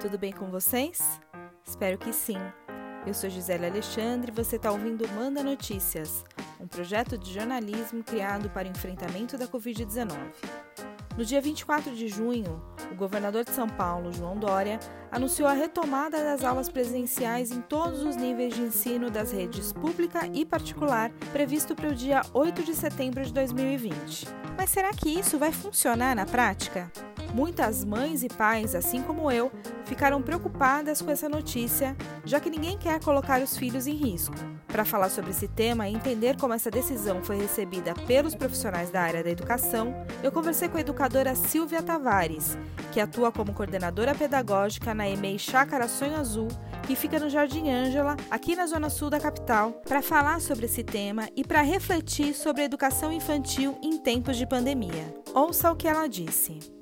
Tudo bem com vocês? Espero que sim. Eu sou Gisele Alexandre e você está ouvindo Manda Notícias, um projeto de jornalismo criado para o enfrentamento da Covid-19. No dia 24 de junho, o governador de São Paulo, João Dória, anunciou a retomada das aulas presenciais em todos os níveis de ensino das redes pública e particular, previsto para o dia 8 de setembro de 2020. Mas será que isso vai funcionar na prática? Muitas mães e pais, assim como eu, ficaram preocupadas com essa notícia, já que ninguém quer colocar os filhos em risco. Para falar sobre esse tema e entender como essa decisão foi recebida pelos profissionais da área da educação, eu conversei com a educadora Silvia Tavares, que atua como coordenadora pedagógica na EMEI Chácara Sonho Azul, que fica no Jardim Ângela, aqui na zona sul da capital, para falar sobre esse tema e para refletir sobre a educação infantil em tempos de pandemia. Ouça o que ela disse.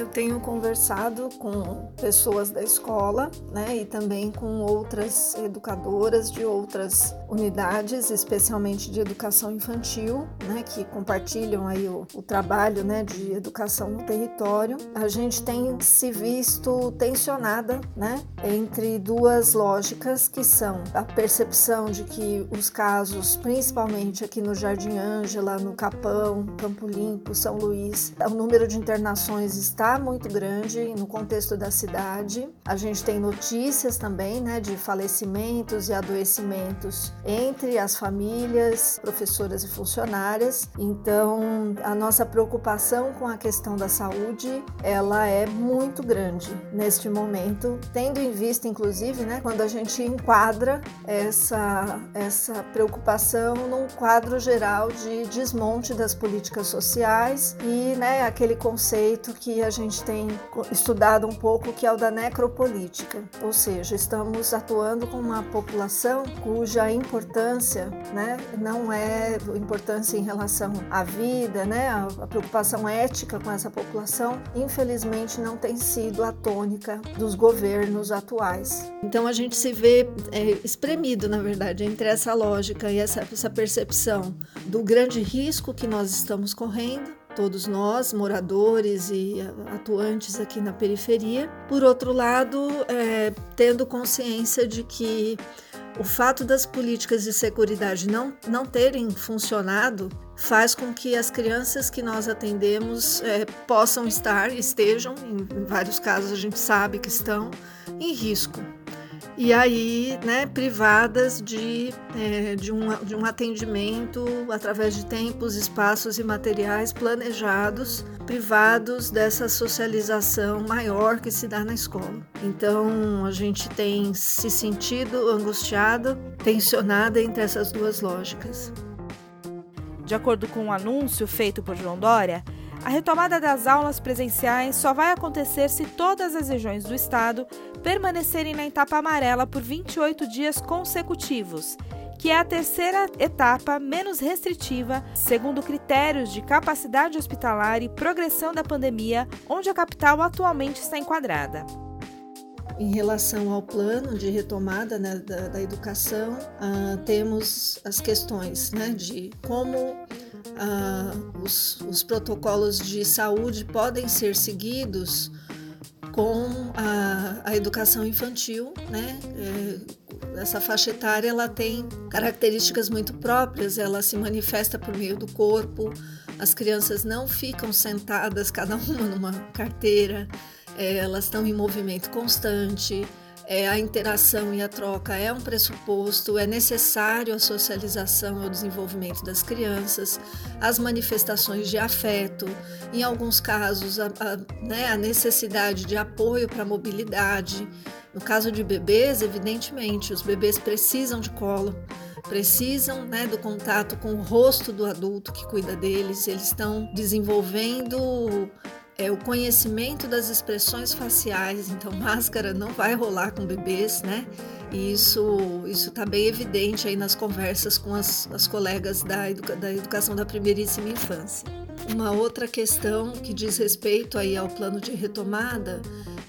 Eu tenho conversado com pessoas da escola, né, e também com outras educadoras de outras unidades, especialmente de educação infantil, né, que compartilham aí o, o trabalho, né, de educação no território. A gente tem se visto tensionada, né, entre duas lógicas que são a percepção de que os casos, principalmente aqui no Jardim Ângela, no Capão, Campo Limpo, São Luís, o número de internações está muito grande no contexto da cidade. A gente tem notícias também, né, de falecimentos e adoecimentos entre as famílias, professoras e funcionárias. Então, a nossa preocupação com a questão da saúde, ela é muito grande neste momento, tendo em vista, inclusive, né, quando a gente enquadra essa essa preocupação num quadro geral de desmonte das políticas sociais e, né, aquele conceito que a gente tem estudado um pouco, que é o da necropolítica, ou seja, estamos atuando com uma população cuja importância né, não é importância em relação à vida, né, a preocupação ética com essa população, infelizmente não tem sido a tônica dos governos atuais. Então a gente se vê é, espremido, na verdade, entre essa lógica e essa, essa percepção do grande risco que nós estamos correndo todos nós, moradores e atuantes aqui na periferia. Por outro lado, é, tendo consciência de que o fato das políticas de segurança não, não terem funcionado faz com que as crianças que nós atendemos é, possam estar, estejam, em vários casos a gente sabe que estão, em risco e aí, né, privadas de, é, de, um, de um atendimento através de tempos, espaços e materiais planejados, privados dessa socialização maior que se dá na escola. Então, a gente tem se sentido angustiada, tensionada entre essas duas lógicas. De acordo com o um anúncio feito por João Dória, a retomada das aulas presenciais só vai acontecer se todas as regiões do estado permanecerem na etapa amarela por 28 dias consecutivos, que é a terceira etapa menos restritiva, segundo critérios de capacidade hospitalar e progressão da pandemia, onde a capital atualmente está enquadrada. Em relação ao plano de retomada né, da, da, educação, uh, temos as questões né, de como uh, os, os, protocolos de saúde podem ser seguidos com a, a educação infantil, né? É, essa faixa etária ela tem características muito próprias, ela se manifesta por meio do corpo, as crianças não ficam sentadas cada uma numa carteira, é, elas estão em movimento constante, é, a interação e a troca é um pressuposto, é necessário a socialização o desenvolvimento das crianças, as manifestações de afeto, em alguns casos, a, a, né, a necessidade de apoio para a mobilidade. No caso de bebês, evidentemente, os bebês precisam de colo, precisam né, do contato com o rosto do adulto que cuida deles, eles estão desenvolvendo é o conhecimento das expressões faciais, então máscara não vai rolar com bebês, né? E isso está bem evidente aí nas conversas com as, as colegas da, educa, da educação da primeiríssima infância. Uma outra questão que diz respeito aí ao plano de retomada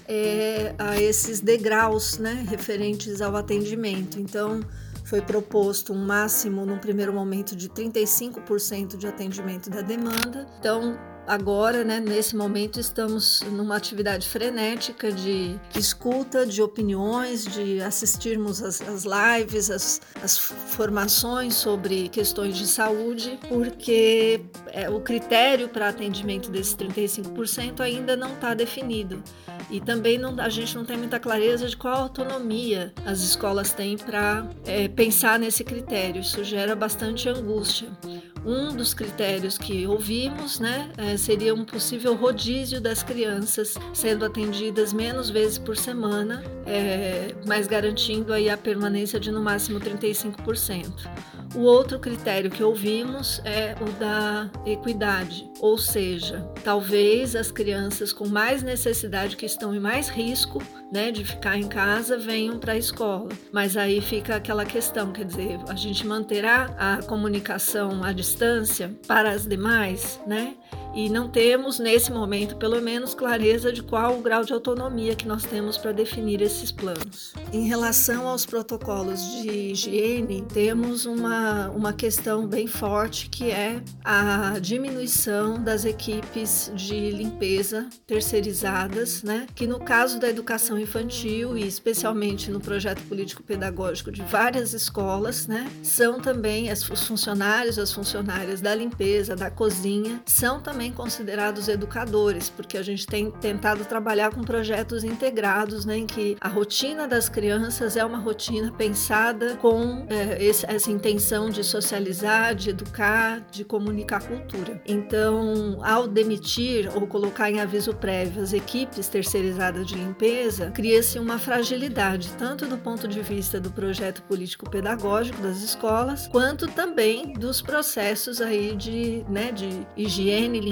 é a esses degraus, né, referentes ao atendimento. Então, foi proposto um máximo, num primeiro momento, de 35% de atendimento da demanda. Então, agora, né, nesse momento, estamos numa atividade frenética de escuta de opiniões, de assistirmos as, as lives, as, as formações sobre questões de saúde, porque é, o critério para atendimento desses 35% ainda não está definido. E também não, a gente não tem muita clareza de qual autonomia as escolas têm para é, pensar nesse critério. Isso gera bastante angústia. Um dos critérios que ouvimos né, é, seria um possível rodízio das crianças sendo atendidas menos vezes por semana, é, mas garantindo aí a permanência de no máximo 35%. O outro critério que ouvimos é o da equidade, ou seja, talvez as crianças com mais necessidade, que estão em mais risco né, de ficar em casa, venham para a escola. Mas aí fica aquela questão, quer dizer, a gente manterá a comunicação à distância para as demais, né? E não temos, nesse momento, pelo menos, clareza de qual o grau de autonomia que nós temos para definir esses planos. Em relação aos protocolos de higiene, temos uma, uma questão bem forte que é a diminuição das equipes de limpeza terceirizadas, né? que no caso da educação infantil e especialmente no projeto político-pedagógico de várias escolas, né? são também as, os funcionários, as funcionárias da limpeza, da cozinha, são também também considerados educadores, porque a gente tem tentado trabalhar com projetos integrados, né, em que a rotina das crianças é uma rotina pensada com é, esse, essa intenção de socializar, de educar, de comunicar cultura. Então, ao demitir ou colocar em aviso prévio as equipes terceirizadas de limpeza, cria-se uma fragilidade, tanto do ponto de vista do projeto político-pedagógico das escolas, quanto também dos processos aí de, né, de higiene, limpeza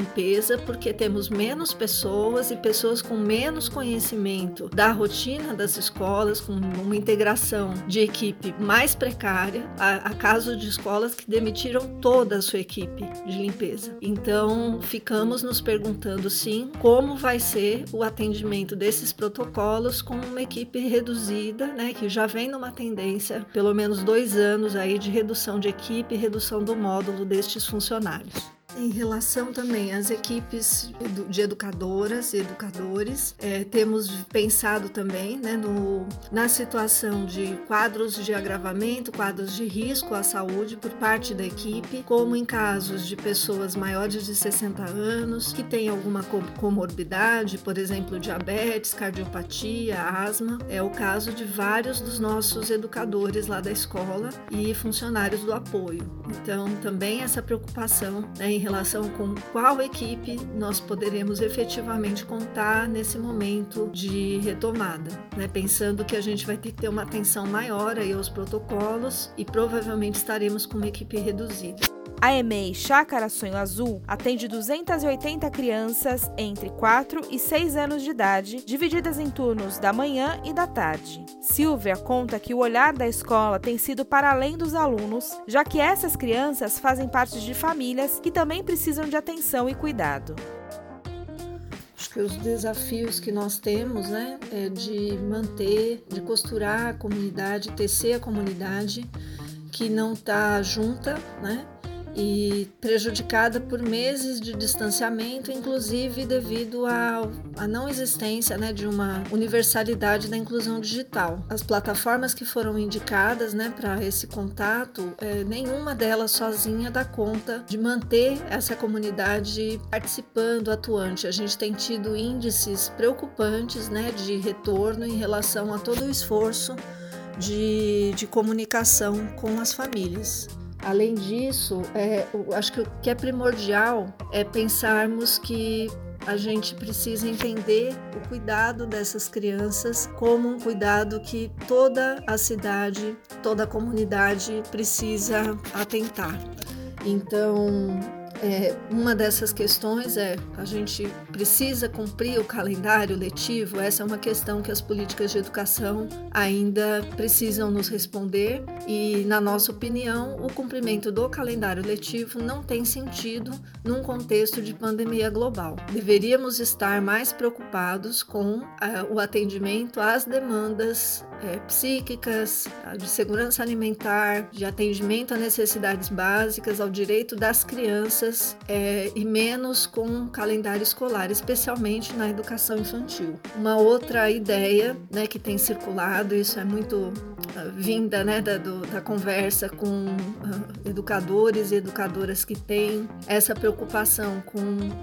porque temos menos pessoas e pessoas com menos conhecimento da rotina das escolas, com uma integração de equipe mais precária. Há, casos de escolas que demitiram toda a sua equipe de limpeza. Então, ficamos nos perguntando sim como vai ser o atendimento desses protocolos com uma equipe reduzida, né, que já vem numa tendência, pelo menos dois anos aí de redução de equipe redução do módulo destes funcionários. Em relação também às equipes de educadoras e educadores, é, temos pensado também né, no, na situação de quadros de agravamento, quadros de risco à saúde por parte da equipe, como em casos de pessoas maiores de 60 anos que têm alguma comorbidade, por exemplo, diabetes, cardiopatia, asma. É o caso de vários dos nossos educadores lá da escola e funcionários do apoio. Então, também essa preocupação né, em relação com qual equipe nós poderemos efetivamente contar nesse momento de retomada, né? pensando que a gente vai ter que ter uma atenção maior aí aos protocolos e provavelmente estaremos com uma equipe reduzida. A EMEI Chácara Sonho Azul atende 280 crianças entre 4 e 6 anos de idade, divididas em turnos da manhã e da tarde. Silvia conta que o olhar da escola tem sido para além dos alunos, já que essas crianças fazem parte de famílias que também precisam de atenção e cuidado. Acho que os desafios que nós temos né, é de manter, de costurar a comunidade, tecer a comunidade que não está junta, né? E prejudicada por meses de distanciamento, inclusive devido à, não existência né, de uma universalidade da inclusão digital. As plataformas que foram indicadas né, para esse contato, é, nenhuma delas sozinha dá conta de manter essa comunidade participando, atuante. A gente tem tido índices preocupantes né, de retorno em relação a todo o esforço de, de comunicação com as famílias. Além disso, é, acho que o que é primordial é pensarmos que a gente precisa entender o cuidado dessas crianças como um cuidado que toda a cidade, toda a comunidade precisa atentar. Então, é, uma dessas questões é a gente precisa cumprir o calendário letivo. Essa é uma questão que as políticas de educação ainda precisam nos responder e, na nossa opinião, o cumprimento do calendário letivo não tem sentido num contexto de pandemia global. Deveríamos estar mais preocupados com uh, o atendimento às demandas é, psíquicas, de segurança alimentar, de atendimento a necessidades básicas, ao direito das crianças é, e menos com calendário escolar, especialmente na educação infantil. Uma outra ideia né, que tem circulado, isso é muito vinda né, da, do, da conversa com uh, educadores e educadoras que têm essa preocupação com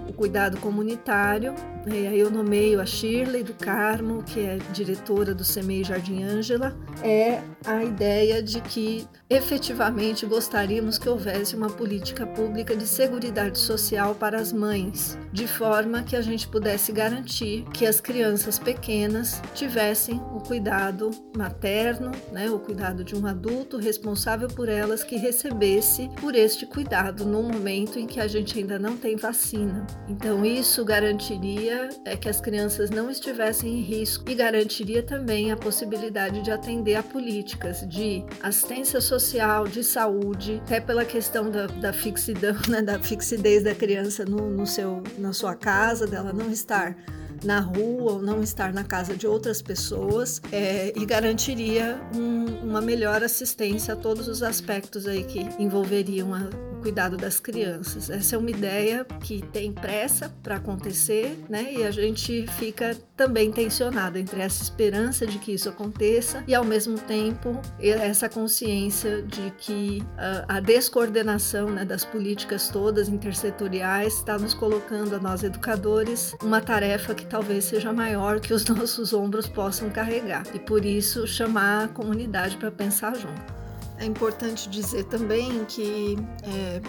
o cuidado comunitário. E aí eu nomeio a Shirley do Carmo, que é diretora do CEMEI Jardim Ângela, é a ideia de que efetivamente gostaríamos que houvesse uma política pública de segurança social para as mães, de forma que a gente pudesse garantir que as crianças pequenas tivessem o cuidado materno, o cuidado de um adulto responsável por elas que recebesse por este cuidado no momento em que a gente ainda não tem vacina. Então isso garantiria é, que as crianças não estivessem em risco e garantiria também a possibilidade de atender a políticas de assistência social, de saúde, até pela questão da, da fixidão, né, da fixidez da criança no, no seu, na sua casa, dela não estar na rua ou não estar na casa de outras pessoas é, e garantiria um, uma melhor assistência a todos os aspectos aí que envolveriam a, cuidado das crianças. Essa é uma ideia que tem pressa para acontecer, né? E a gente fica também tensionado entre essa esperança de que isso aconteça e ao mesmo tempo essa consciência de que uh, a descoordenação né, das políticas todas intersetoriais está nos colocando a nós educadores uma tarefa que talvez seja maior que os nossos ombros possam carregar e por isso chamar a comunidade para pensar junto. É importante dizer também que, é,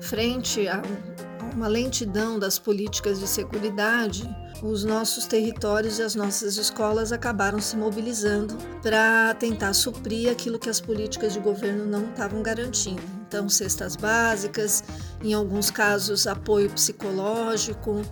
frente a uma lentidão das políticas de segurança, os nossos territórios e as nossas escolas acabaram se mobilizando para tentar suprir aquilo que as políticas de governo não estavam garantindo. Então, cestas básicas, em alguns casos, apoio psicológico,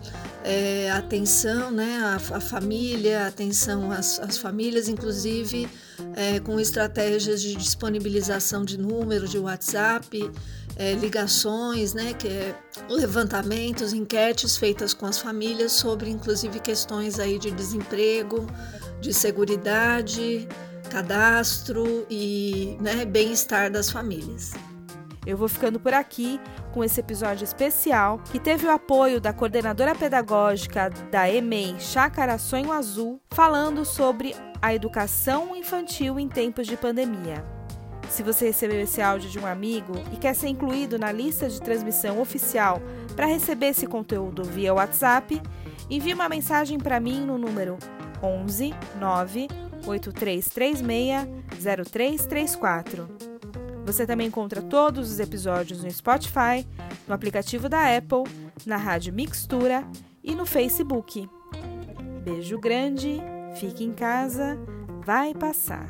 é, atenção né, à, à, família, atenção às, às famílias, inclusive é, com estratégias de disponibilização de números de WhatsApp, é, ligações, né, que é levantamentos, enquetes feitas com as famílias sobre, inclusive, questões aí de desemprego, de segurança, cadastro e né, bem-estar das famílias. Eu vou ficando por aqui com esse episódio especial que teve o apoio da coordenadora pedagógica da EMEI Chácara Sonho Azul, falando sobre a educação infantil em tempos de pandemia. Se você recebeu esse áudio de um amigo e quer ser incluído na lista de transmissão oficial para receber esse conteúdo via WhatsApp, envie uma mensagem para mim no número 11 9 8336 0334. Você também encontra todos os episódios no Spotify, no aplicativo da Apple, na Rádio Mixtura e no Facebook. Beijo grande, fique em casa, vai passar.